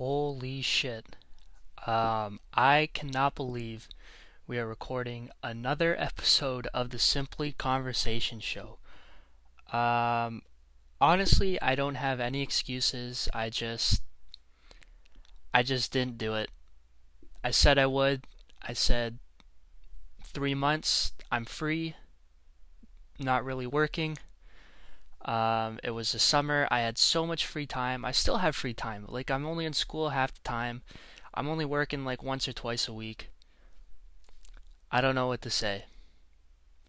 Holy shit. Um, I cannot believe we are recording another episode of the Simply Conversation Show. Um, honestly, I don't have any excuses. I just. I just didn't do it. I said I would. I said three months, I'm free, not really working. Um, it was the summer. I had so much free time. I still have free time. Like I'm only in school half the time. I'm only working like once or twice a week. I don't know what to say.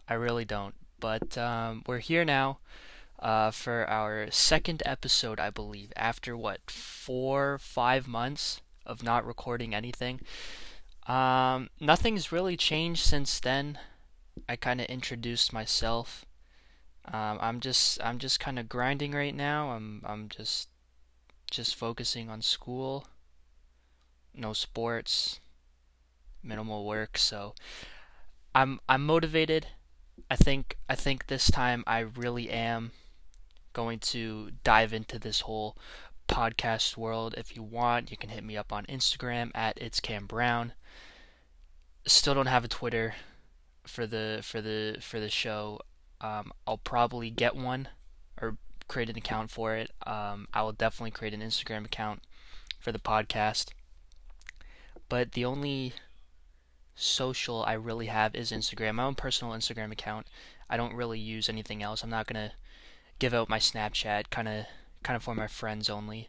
I really don't. But um, we're here now uh, for our second episode, I believe. After what four, five months of not recording anything. Um, nothing's really changed since then. I kind of introduced myself. Um, I'm just I'm just kind of grinding right now. I'm I'm just just focusing on school. No sports, minimal work, so I'm I'm motivated. I think I think this time I really am going to dive into this whole podcast world. If you want, you can hit me up on Instagram at it's Cam Brown. Still don't have a Twitter for the for the for the show. Um, I'll probably get one or create an account for it. Um, I will definitely create an Instagram account for the podcast. But the only social I really have is Instagram. My own personal Instagram account. I don't really use anything else. I'm not gonna give out my Snapchat. Kind of, kind of for my friends only.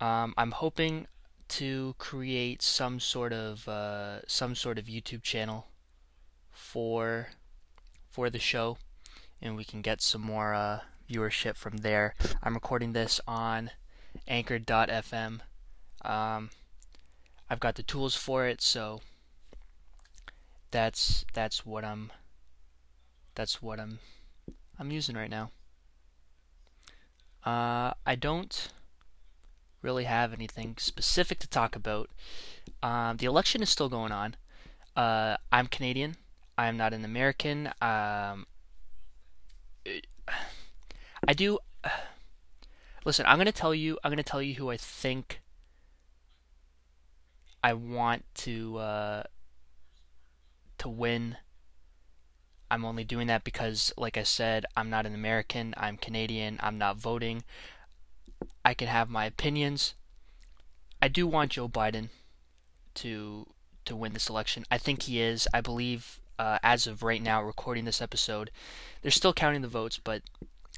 Um, I'm hoping to create some sort of uh, some sort of YouTube channel for for the show, and we can get some more uh, viewership from there. I'm recording this on Anchor.fm. Um, I've got the tools for it, so that's that's what I'm that's what I'm I'm using right now. Uh, I don't really have anything specific to talk about. Um, the election is still going on. Uh, I'm Canadian. I am not an American. Um, I do. Listen, I'm gonna tell you. I'm gonna tell you who I think I want to uh, to win. I'm only doing that because, like I said, I'm not an American. I'm Canadian. I'm not voting. I can have my opinions. I do want Joe Biden to to win this election. I think he is. I believe uh, as of right now, recording this episode, they're still counting the votes, but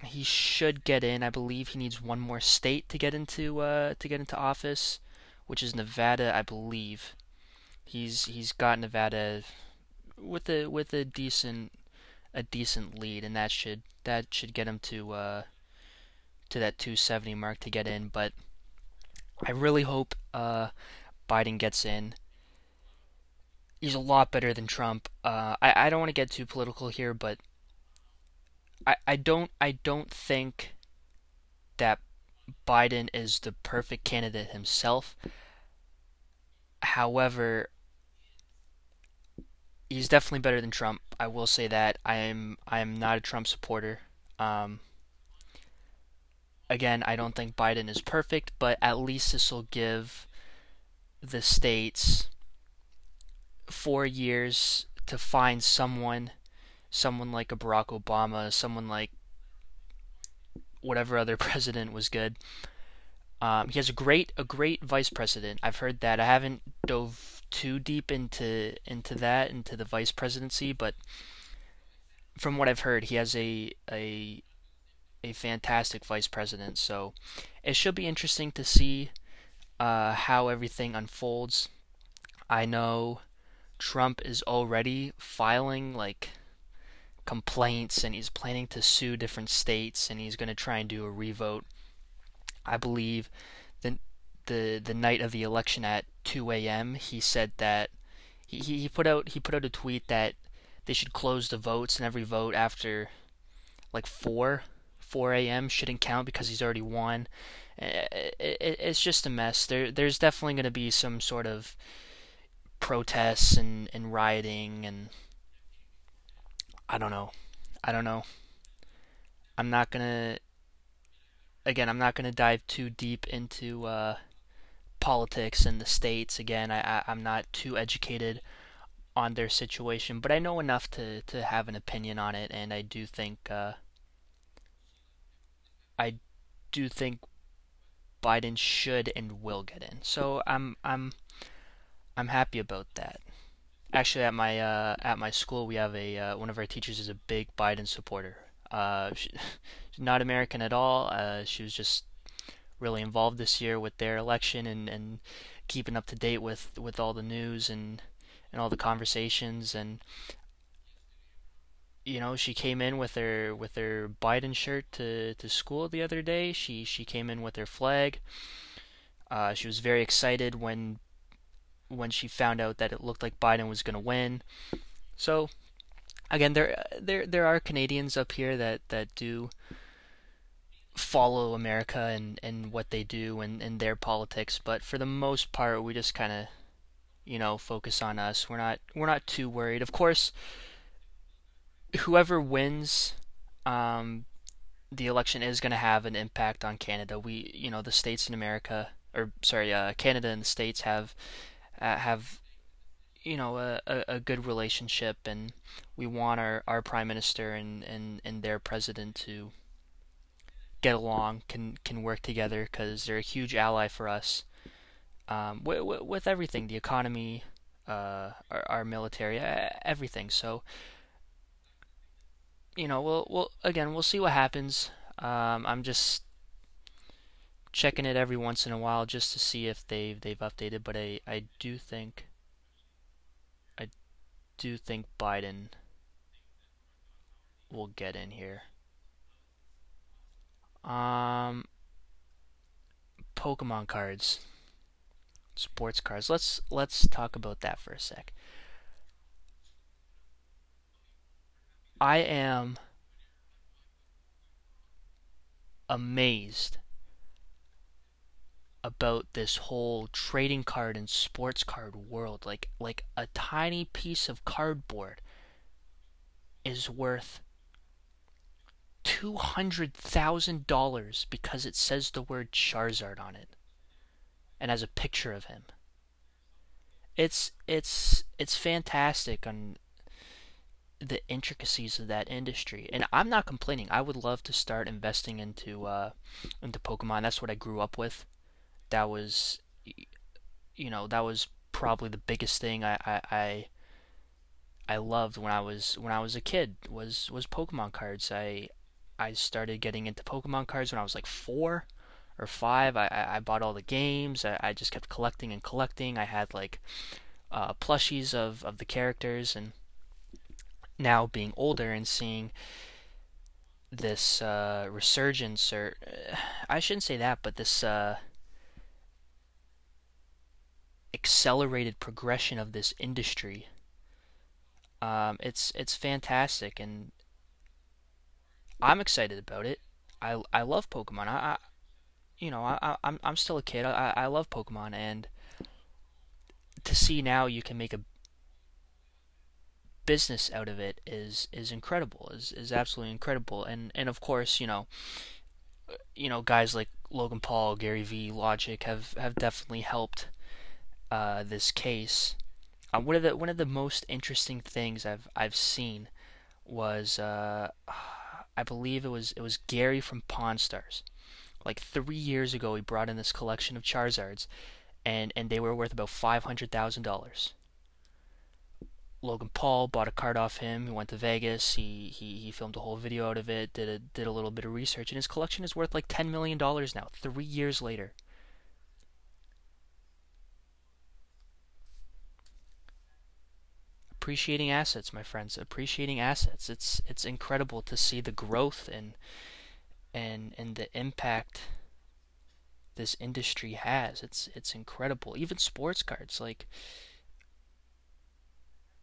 he should get in. I believe he needs one more state to get into uh, to get into office, which is Nevada, I believe. He's he's got Nevada with a with a decent a decent lead, and that should that should get him to uh, to that 270 mark to get in. But I really hope uh, Biden gets in he's a lot better than Trump. Uh, I I don't want to get too political here, but I I don't I don't think that Biden is the perfect candidate himself. However, he's definitely better than Trump. I will say that. I am I am not a Trump supporter. Um, again, I don't think Biden is perfect, but at least this will give the states four years to find someone, someone like a Barack Obama, someone like whatever other president was good. Um, he has a great a great vice president. I've heard that. I haven't dove too deep into into that into the vice presidency, but from what I've heard, he has a a a fantastic vice president. So it should be interesting to see uh, how everything unfolds. I know Trump is already filing like complaints and he's planning to sue different states and he's going to try and do a revote. I believe the the the night of the election at 2 a.m. he said that he, he put out he put out a tweet that they should close the votes and every vote after like 4 4 a.m. shouldn't count because he's already won. It, it, it's just a mess. There there's definitely going to be some sort of protests and, and rioting and I don't know. I don't know. I'm not gonna again, I'm not to dive too deep into uh, politics in the states. Again, I, I I'm not too educated on their situation, but I know enough to to have an opinion on it, and I do think uh, I do think Biden should and will get in. So I'm I'm I'm happy about that. Actually, at my uh, at my school, we have a uh, one of our teachers is a big Biden supporter. Uh, she, she's not American at all. Uh, she was just really involved this year with their election and, and keeping up to date with, with all the news and and all the conversations and you know she came in with her with her Biden shirt to, to school the other day. She she came in with her flag. Uh, she was very excited when when she found out that it looked like Biden was going to win. So again, there there there are Canadians up here that that do follow America and and what they do and and their politics, but for the most part, we just kind of you know focus on us. We're not we're not too worried. Of course, whoever wins. Um, the election is going to have an impact on Canada. We, you know, the states in America, or sorry, uh, Canada and the states have uh, have you know a, a, good relationship and we want our, our prime minister and, and, and their president to get along can can work together because they're a huge ally for us. Um, with, with everything the economy uh, our, our military everything. So you know we'll, we'll again we'll see what happens. Um, I'm just checking it every once in a while just to see if they've they've updated. But I I do think I do think Biden will get in here. Um, Pokemon cards, sports cards. Let's let's talk about that for a sec. I am amazed about this whole trading card and sports card world. Like like a tiny piece of cardboard is worth two hundred thousand dollars because it says the word Charizard on it and has a picture of him. It's it's it's fantastic on the intricacies of that industry, and I'm not complaining. I would love to start investing into uh, into Pokemon. That's what I grew up with that was you know that was probably the biggest thing I, I, I I loved when I was when I was a kid was was Pokemon cards. I I started getting into Pokemon cards when I was like four or five. I I, bought all the games. I, I just kept collecting and collecting. I had like uh, plushies of of the characters, and now being older and seeing this uh, resurgence, or I shouldn't say that, but this uh, accelerated progression of this industry. Um, it's it's fantastic, and I'm excited about it. I, I love Pokemon. I, I you know I, I'm I'm still a kid. I I love Pokemon, and to see now you can make a business out of it is is incredible. is is absolutely incredible. And and of course you know you know guys like Logan Paul, Gary Vee, Logic have have definitely helped uh, this case, uh, one of the one of the most interesting things I've I've seen was uh, I believe it was it was Gary from Pawn Stars. Like three years ago, he brought in this collection of Charizards, and and they were worth about five hundred thousand dollars. Logan Paul bought a card off him. He went to Vegas. He, he he filmed a whole video out of it. Did a did a little bit of research, and his collection is worth like ten million dollars now. Three years later. Appreciating assets, my friends. Appreciating assets. It's it's incredible to see the growth and and and the impact this industry has. It's it's incredible. Even sports cards like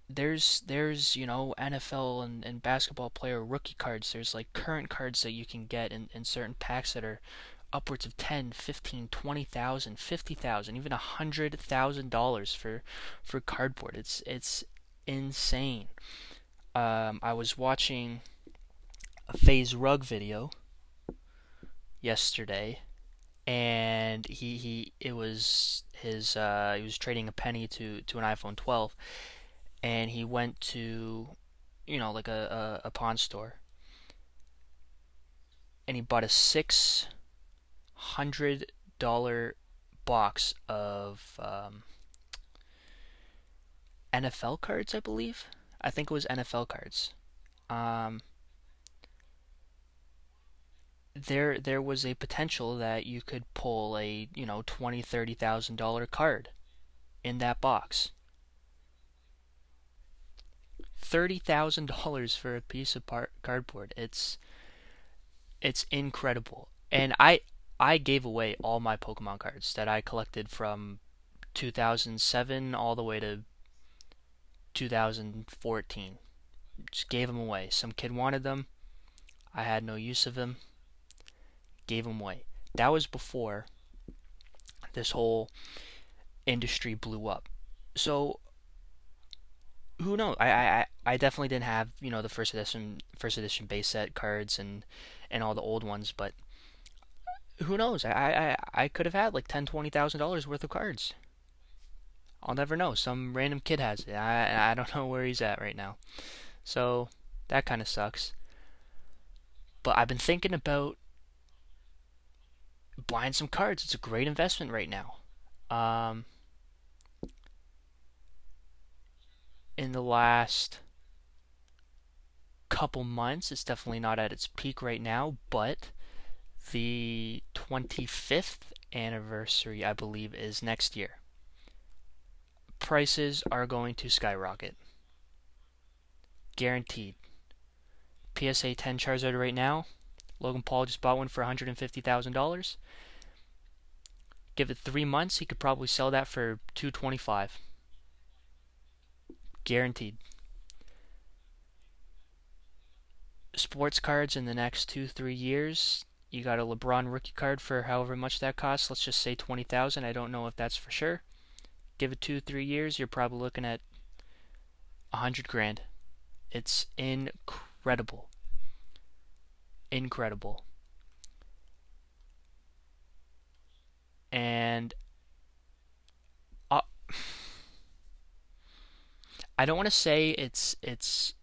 there's there's you know NFL and, and basketball player rookie cards. There's like current cards that you can get in, in certain packs that are upwards of 10, 15, 20,000, 50,000, even a $100,000 for for cardboard. It's it's insane. Um, I was watching a FaZe Rug video. yesterday, and he he it was his uh, he was trading a penny to to an iPhone 12, and he went to you know like a, a, a pawn store, and he bought a six hundred dollar box of um, NFL cards, I believe. I think it was NFL cards. Um, there there was a potential that you could pull a you know twenty thirty thousand dollar card in that box. Thirty thousand dollars for a piece of par- cardboard. It's it's incredible, and I I gave away all my Pokemon cards that I collected from 2007 all the way to 2014. Just gave them away. Some kid wanted them. I had no use of them gave them away. That was before this whole industry blew up. So who knows? I, I I definitely didn't have you know the first edition first edition base set cards and and all the old ones, but who knows? I I, I could have had like ten twenty thousand dollars worth of cards. I'll never know. Some random kid has it. I I don't know where he's at right now. So that kind of sucks. But I've been thinking about buying some cards. It's a great investment right now. Um, in the last couple months, it's definitely not at its peak right now, but the 25th anniversary, I believe, is next year. Prices are going to skyrocket. Guaranteed. PSA 10 Charizard right now, Logan Paul just bought one for $150,000. Give it three months, he could probably sell that for 225 Guaranteed. Sports cards in the next two, three years. You got a LeBron rookie card for however much that costs. Let's just say 20000 I don't know if that's for sure. Give it two, three years, you're probably looking at a hundred grand. It's incredible incredible. And uh, I don't want to say it's it's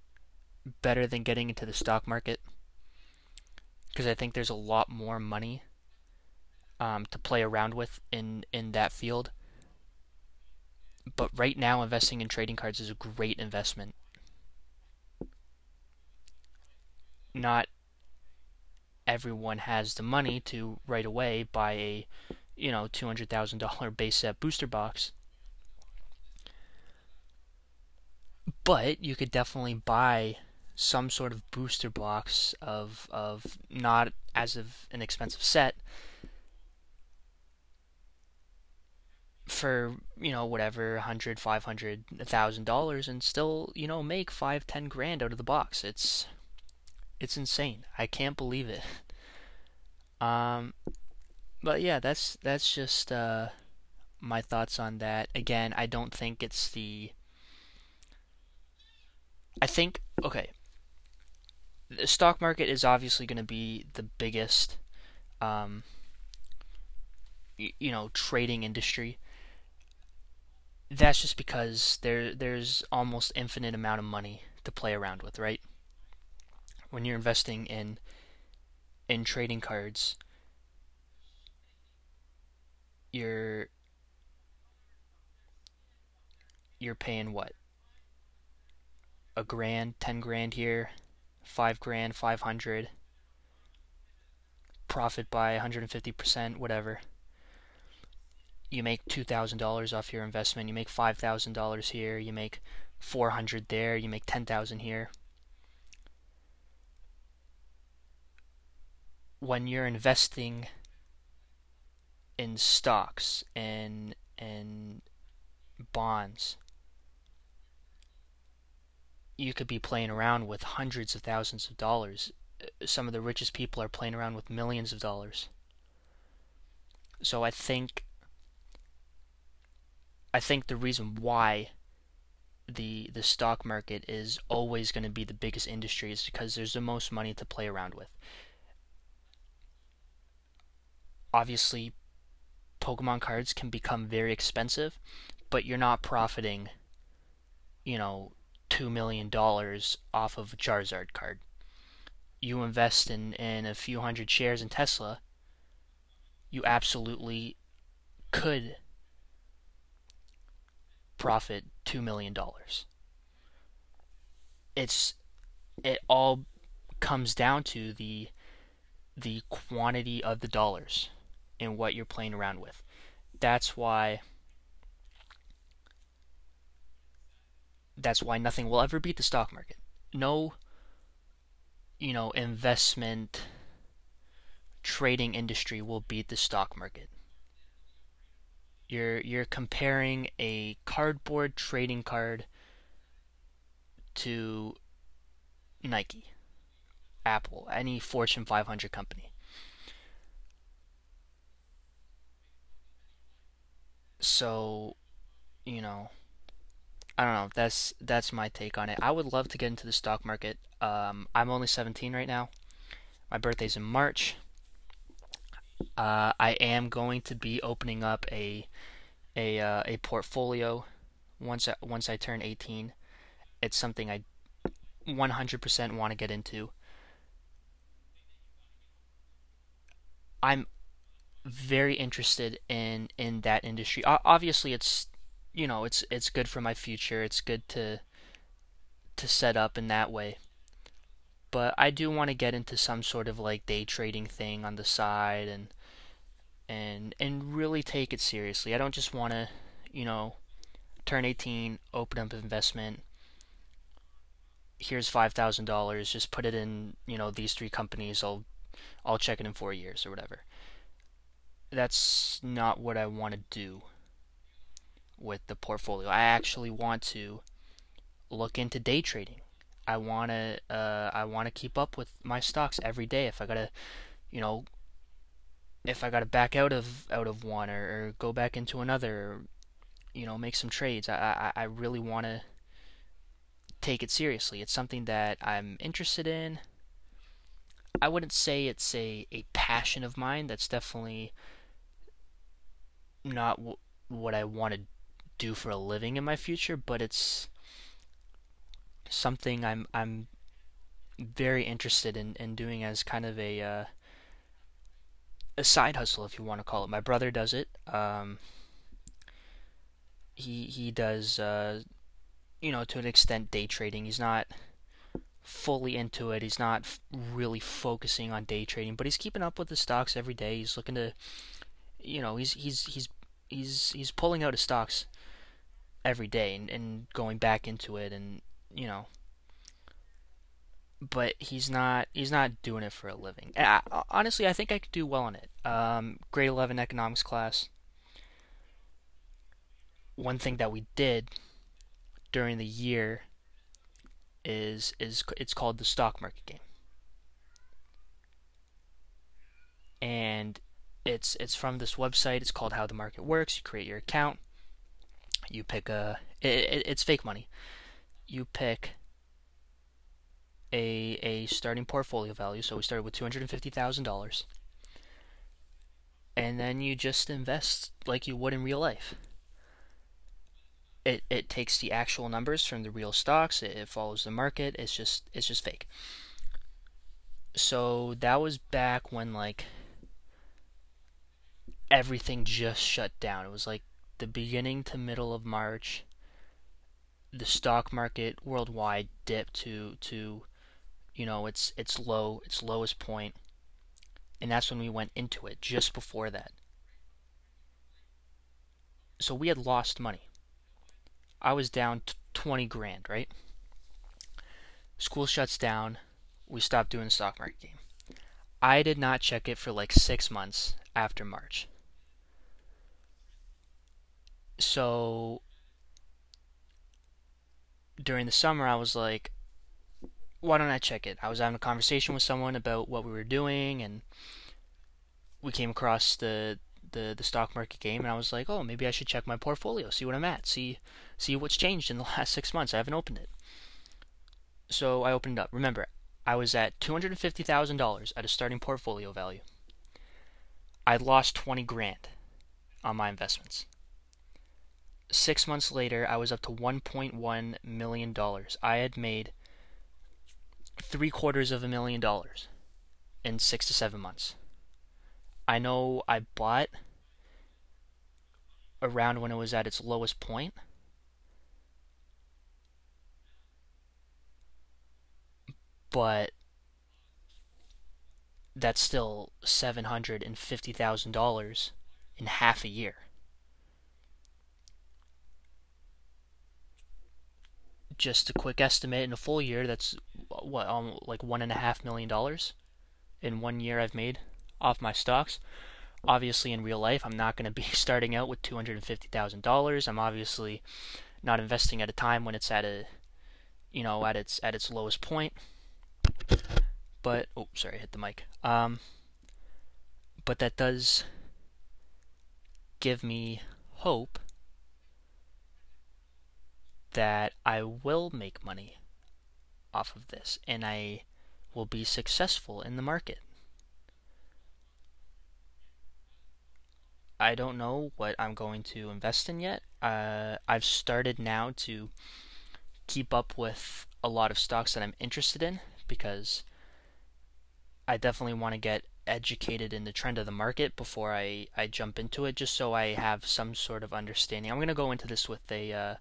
better than getting into the stock market because I think there's a lot more money um, to play around with in in that field. But right now, investing in trading cards is a great investment. Not everyone has the money to right away buy a you know $200,000 base set booster box. But you could definitely buy some sort of booster box of of not as of an expensive set for you know whatever 100 500 1000 dollars and still you know make 5 10 grand out of the box it's it's insane. I can't believe it. Um, but yeah, that's that's just uh, my thoughts on that. Again, I don't think it's the. I think okay. The stock market is obviously going to be the biggest, um, you know, trading industry. That's just because there there's almost infinite amount of money to play around with, right? when you're investing in in trading cards you're you're paying what a grand 10 grand here 5 grand 500 profit by 150% whatever you make $2000 off your investment you make $5000 here you make 400 there you make 10000 here. When you're investing in stocks and and bonds you could be playing around with hundreds of thousands of dollars. Some of the richest people are playing around with millions of dollars. So i think i think the reason why the the stock market is always going to be the biggest industry is because there's the most money to play around with obviously Pokemon cards can become very expensive, but you're not profiting, you know, two million dollars off of a Charizard card. You invest in, in a few hundred shares in Tesla, you absolutely could profit two million dollars. It's it all comes down to the the quantity of the dollars and what you're playing around with. That's why that's why nothing will ever beat the stock market. No you know, investment trading industry will beat the stock market. You're you're comparing a cardboard trading card to Nike, Apple, any Fortune 500 company. So, you know, I don't know. That's that's my take on it. I would love to get into the stock market. Um, I'm only 17 right now. My birthday's in March. Uh, I am going to be opening up a a uh, a portfolio once I, once I turn 18. It's something I 100% want to get into. I'm very interested in in that industry. Obviously, it's you know it's it's good for my future. It's good to to set up in that way. But I do want to get into some sort of like day trading thing on the side and and and really take it seriously. I don't just want to, you know, turn 18, open up investment. Here's five thousand dollars. Just put it in, you know, these three companies. I'll I'll check it in four years or whatever. That's not what I want to do with the portfolio. I actually want to look into day trading. I want to uh, I want to keep up with my stocks every day. If I gotta, you know, if I gotta back out of out of one or, or go back into another, or, you know, make some trades. I I, I really want to take it seriously. It's something that I'm interested in. I wouldn't say it's a, a passion of mine. That's definitely not w- what I want to do for a living in my future, but it's something I'm I'm very interested in, in doing as kind of a uh, a side hustle, if you want to call it. My brother does it. Um, he he does, uh, you know, to an extent, day trading. He's not fully into it. He's not f- really focusing on day trading, but he's keeping up with the stocks every day. He's looking to, you know, he's he's he's he's he's pulling out his stocks every day and, and going back into it, and you know, but he's not he's not doing it for a living. I, honestly, I think I could do well in it. Um, grade 11 economics class. One thing that we did during the year is is it's called the stock market game. And it's it's from this website. It's called How the Market Works. You create your account. You pick a it, it, it's fake money. You pick a a starting portfolio value. So we started with two hundred and fifty thousand dollars, and then you just invest like you would in real life. It it takes the actual numbers from the real stocks. It, it follows the market. It's just it's just fake. So that was back when like everything just shut down. It was like the beginning to middle of March. The stock market worldwide dipped to to you know, its its low, its lowest point, and that's when we went into it. Just before that, so we had lost money. I was down t- twenty grand, right? School shuts down. We stopped doing the stock market game. I did not check it for like six months after March. So during the summer, I was like, why don't I check it? I was having a conversation with someone about what we were doing, and we came across the the the stock market game, and I was like, oh, maybe I should check my portfolio, see what I'm at, see see what's changed in the last six months. I haven't opened it, so I opened it up. Remember, I was at two hundred and fifty thousand dollars at a starting portfolio value. I lost 20 grand on my investments. Six months later, I was up to 1.1 million dollars. I had made three quarters of a million dollars in six to seven months. I know I bought around when it was at its lowest point. But that's still $750,000 in half a year. Just a quick estimate in a full year, that's what, um, like one and a half million dollars in one year I've made off my stocks. Obviously, in real life, I'm not going to be starting out with $250,000. I'm obviously not investing at a time when it's at a, you know, at its at its lowest point. But oh, sorry, I hit the mic. Um, but that does give me hope that I will make money off of this and I will be successful in the market. I don't know what I'm going to invest in yet. Uh, I've started now to keep up with a lot of stocks that I'm interested in because I definitely want to get educated in the trend of the market before I, I jump into it, just so I have some sort of understanding. I'm going to go into this with a uh,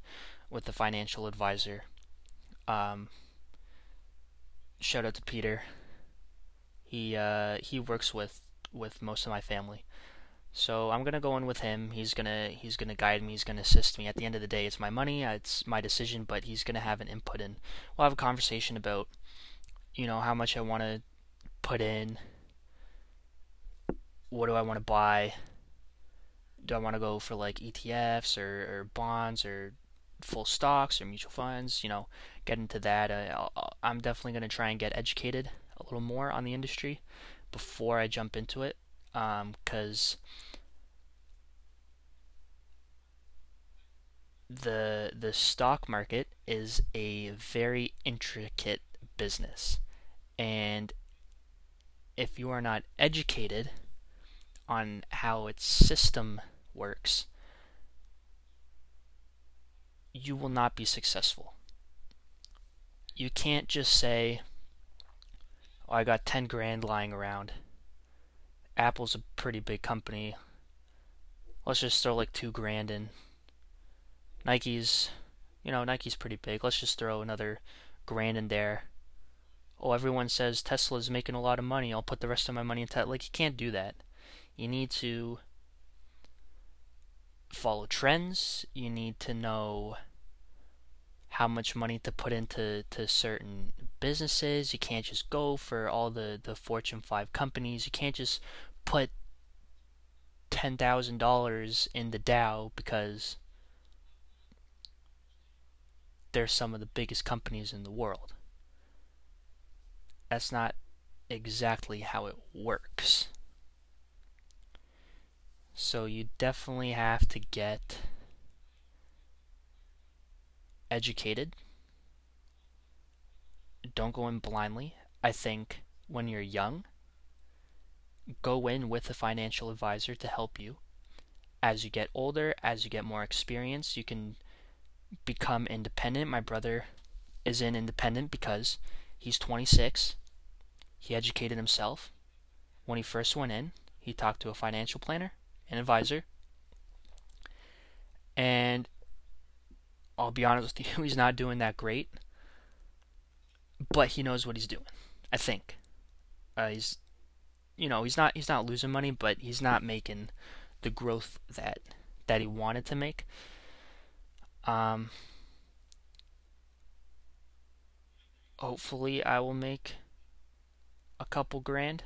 with the financial advisor. Um, shout out to Peter. He uh, he works with with most of my family. So I'm gonna go in with him. He's gonna he's gonna guide me. He's gonna assist me. At the end of the day, it's my money. It's my decision. But he's gonna have an input, in. we'll have a conversation about, you know, how much I want to put in. What do I want to buy? Do I want to go for like ETFs or, or bonds or full stocks or mutual funds? You know, get into that. Uh, I'm definitely gonna try and get educated a little more on the industry before I jump into it because um, the the stock market is a very intricate business, and if you are not educated on how its system works, you will not be successful. You can't just say, oh, I got 10 grand lying around Apple's a pretty big company. Let's just throw like two grand in. Nike's, you know, Nike's pretty big. Let's just throw another grand in there. Oh, everyone says Tesla's making a lot of money. I'll put the rest of my money in Tesla. Like, you can't do that. You need to follow trends. You need to know how much money to put into to certain businesses. You can't just go for all the, the Fortune 5 companies. You can't just put $10,000 in the Dow because they're some of the biggest companies in the world. That's not exactly how it works. So you definitely have to get educated. Don't go in blindly. I think when you're young, go in with a financial advisor to help you. As you get older, as you get more experience, you can become independent. My brother is in independent because he's 26. He educated himself. When he first went in, he talked to a financial planner, an advisor, and I'll be honest with you, he's not doing that great, but he knows what he's doing. I think uh, he's, you know, he's not he's not losing money, but he's not making the growth that that he wanted to make. Um, hopefully, I will make a couple grand,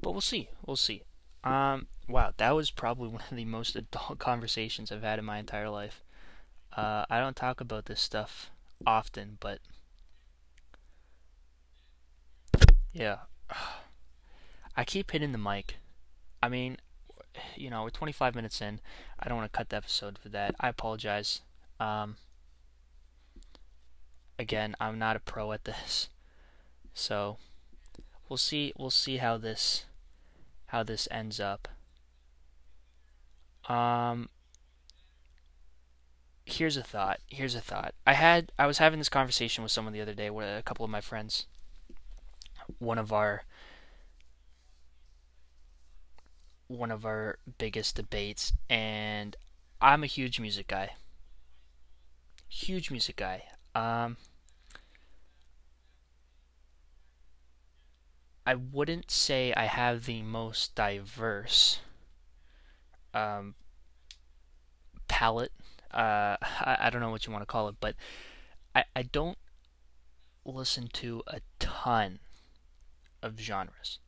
but we'll see. We'll see. Um, wow, that was probably one of the most adult conversations I've had in my entire life. Uh, I don't talk about this stuff often, but yeah, I keep hitting the mic. I mean, you know, we're 25 minutes in. I don't want to cut the episode for that. I apologize. Um, again, I'm not a pro at this, so we'll see we'll see how this how this ends up. Um here's a thought. Here's a thought. I had I was having this conversation with someone the other day with a couple of my friends. One of our one of our biggest debates and I'm a huge music guy. Huge music guy. Um I wouldn't say I have the most diverse um, palette. Uh, I, I don't know what you want to call it, but I, I don't listen to a ton of genres.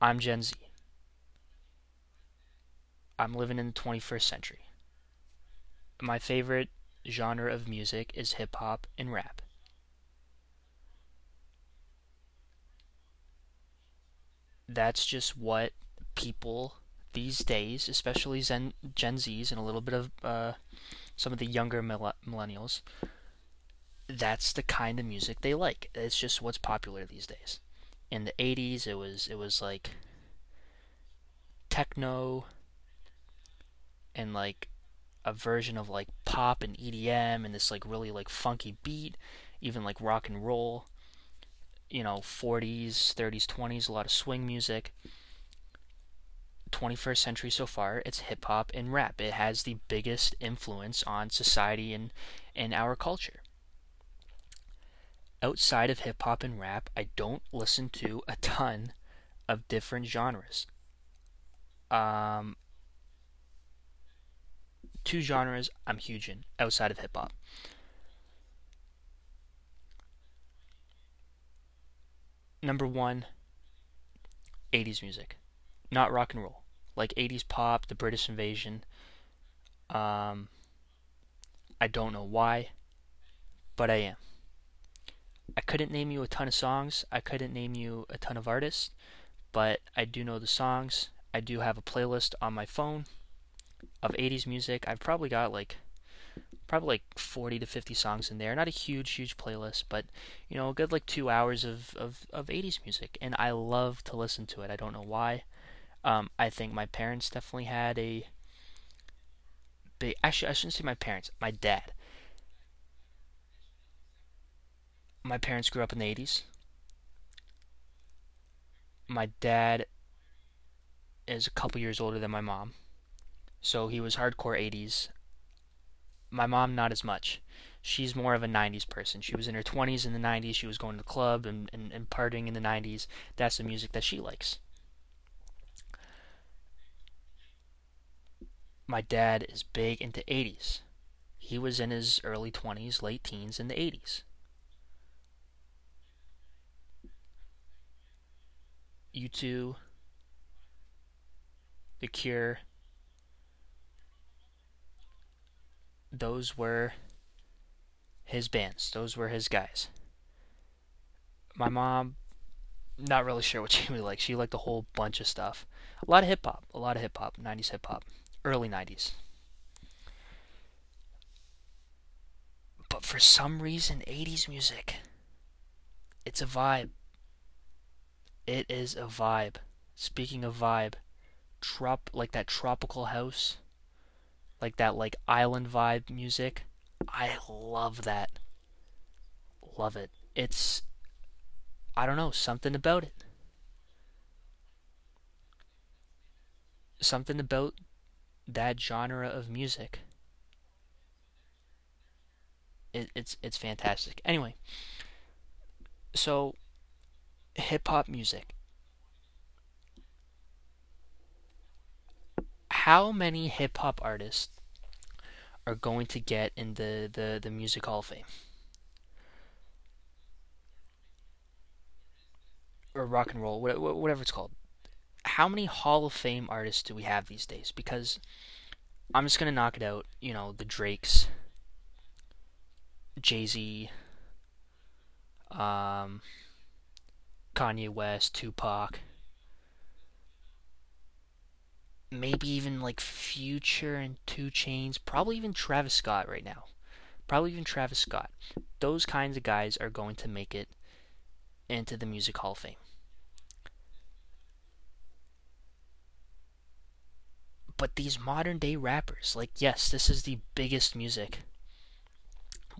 I'm Gen Z. I'm living in the 21st century. My favorite genre of music is hip hop and rap. That's just what people these days, especially Zen, Gen Zs and a little bit of uh, some of the younger millennials, that's the kind of music they like. It's just what's popular these days. In the 80s, it was it was like techno and like a version of like pop and EDM and this like really like funky beat, even like rock and roll you know 40s 30s 20s a lot of swing music. 21st century so far it's hip hop and rap. It has the biggest influence on society and and our culture. Outside of hip hop and rap i don't listen to a ton of different genres. Um two genres i'm huge in outside of hip hop number one, 80s music, not rock and roll. Like 80s pop, the British invasion. Um, I don't know why, but I am. I couldn't name you a ton of songs. I couldn't name you a ton of artists, but I do know the songs. I do have a playlist on my phone of 80s music. I've probably got like probably like 40 to 50 songs in there. Not a huge, huge playlist, but you know, a good like two hours of, of, of 80s music. And I love to listen to it. I don't know why. Um, I think my parents definitely had a big. Actually, I shouldn't say my parents. My dad. My parents grew up in the 80s. My dad is a couple years older than my mom. So he was hardcore 80s. My mom, not as much. She's more of a 90s person. She was in her 20s in the 90s. She was going to the club and, and, and partying in the 90s. That's the music that she likes. My dad is big into 80s. He was in his early 20s, late teens in the 80s. U2, The Cure, those were his bands. Those were his guys. My mom, not really sure what she would like. She liked a whole bunch of stuff. A lot of hip hop. A lot of hip hop. 90s hip hop. Early 90s. But for some reason, 80s music. It's a vibe. It is a vibe. Speaking of vibe, trop like that tropical house like that like island vibe music. I love that. Love it. It's I don't know, something about it. Something about that genre of music. It, it's it's fantastic. Anyway, so hip hop music. How many hip hop artists are going to get in the, the, the Music Hall of Fame? Or rock and roll, whatever it's called. How many Hall of Fame artists do we have these days? Because I'm just going to knock it out. You know, the Drakes, Jay Z, um, Kanye West, Tupac maybe even like Future and 2 Chainz, probably even Travis Scott right now. Probably even Travis Scott. Those kinds of guys are going to make it into the Music Hall of Fame. But these modern day rappers, like, yes, this is the biggest music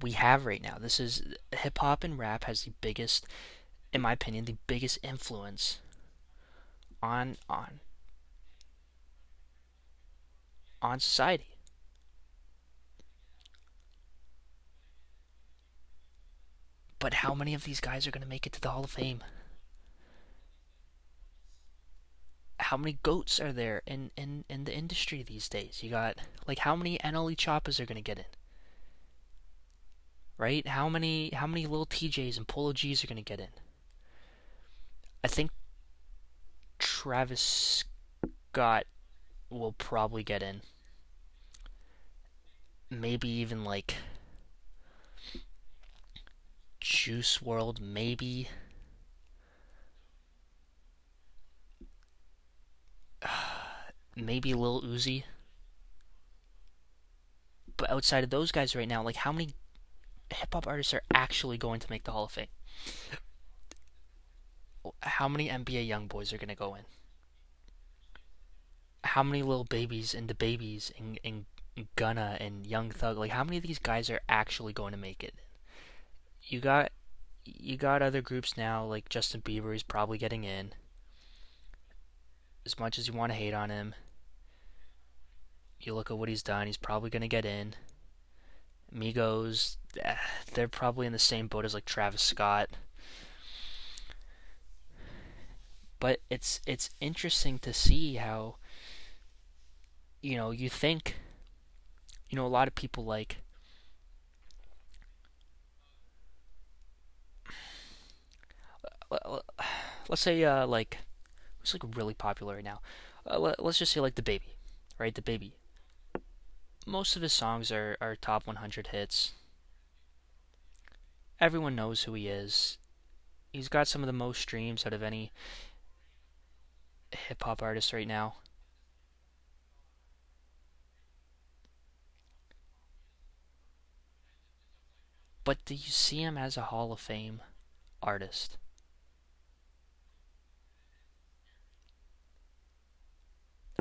we have right now. This is hip hop and rap has the biggest, in my opinion, the biggest influence on on on society. But how many of these guys are going to make it to the Hall of Fame? How many goats are there in, in, in the industry these days? You got, like, how many NLE Choppas are going to get in? Right? How many how many Lil Tjays and Polo G's are going to get in? I think Travis Scott will probably get in. Maybe even like Juice WRLD, maybe. maybe Lil Uzi. But outside of those guys right now, like how many hip hop artists are actually going to make the Hall of Fame? How many NBA YoungBoys are going to go in? How many Lil Babies and DaBabies and, and Gunna and Young Thug, like how many of these guys are actually going to make it? You got you got other groups now, like Justin Bieber is probably getting in. As much as you want to hate on him, you look at what he's done, he's probably going to get in. Migos, eh, they're probably in the same boat as like Travis Scott. But it's it's interesting to see how you know, you think you know a lot of people like let's say uh, like who's like really popular right now. Uh, let, us just say like DaBaby, right? DaBaby. Most of his songs are are top 100 hits. Everyone knows who he is. He's got some of the most streams out of any hip hop artist right now. But do you see him as a Hall of Fame artist?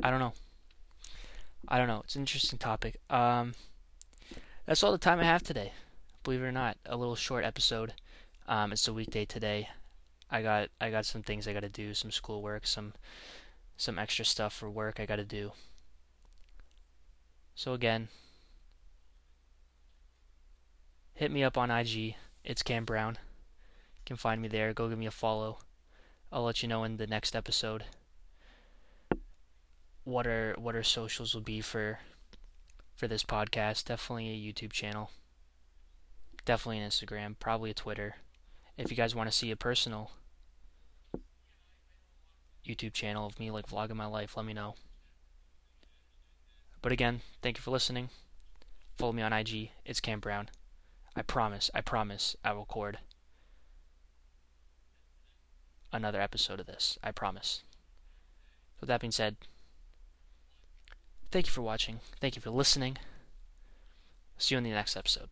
I don't know. I don't know. It's an interesting topic. Um, that's all the time I have today. Believe it or not, a little short episode. Um, it's a weekday today. I got I got some things I got to do, some schoolwork, some some extra stuff for work I got to do. So again, hit me up on IG. It's Cam Brown. You can find me there. Go give me a follow. I'll let you know in the next episode what our what our socials will be for for this podcast. Definitely a YouTube channel. Definitely an Instagram, probably a Twitter. If you guys want to see a personal YouTube channel of me like vlogging my life, let me know. But again, thank you for listening. Follow me on IG. It's Cam Brown. I promise, I promise I will record another episode of this. I promise. With that being said, Thank you for watching. Thank you for listening. See you in the next episode.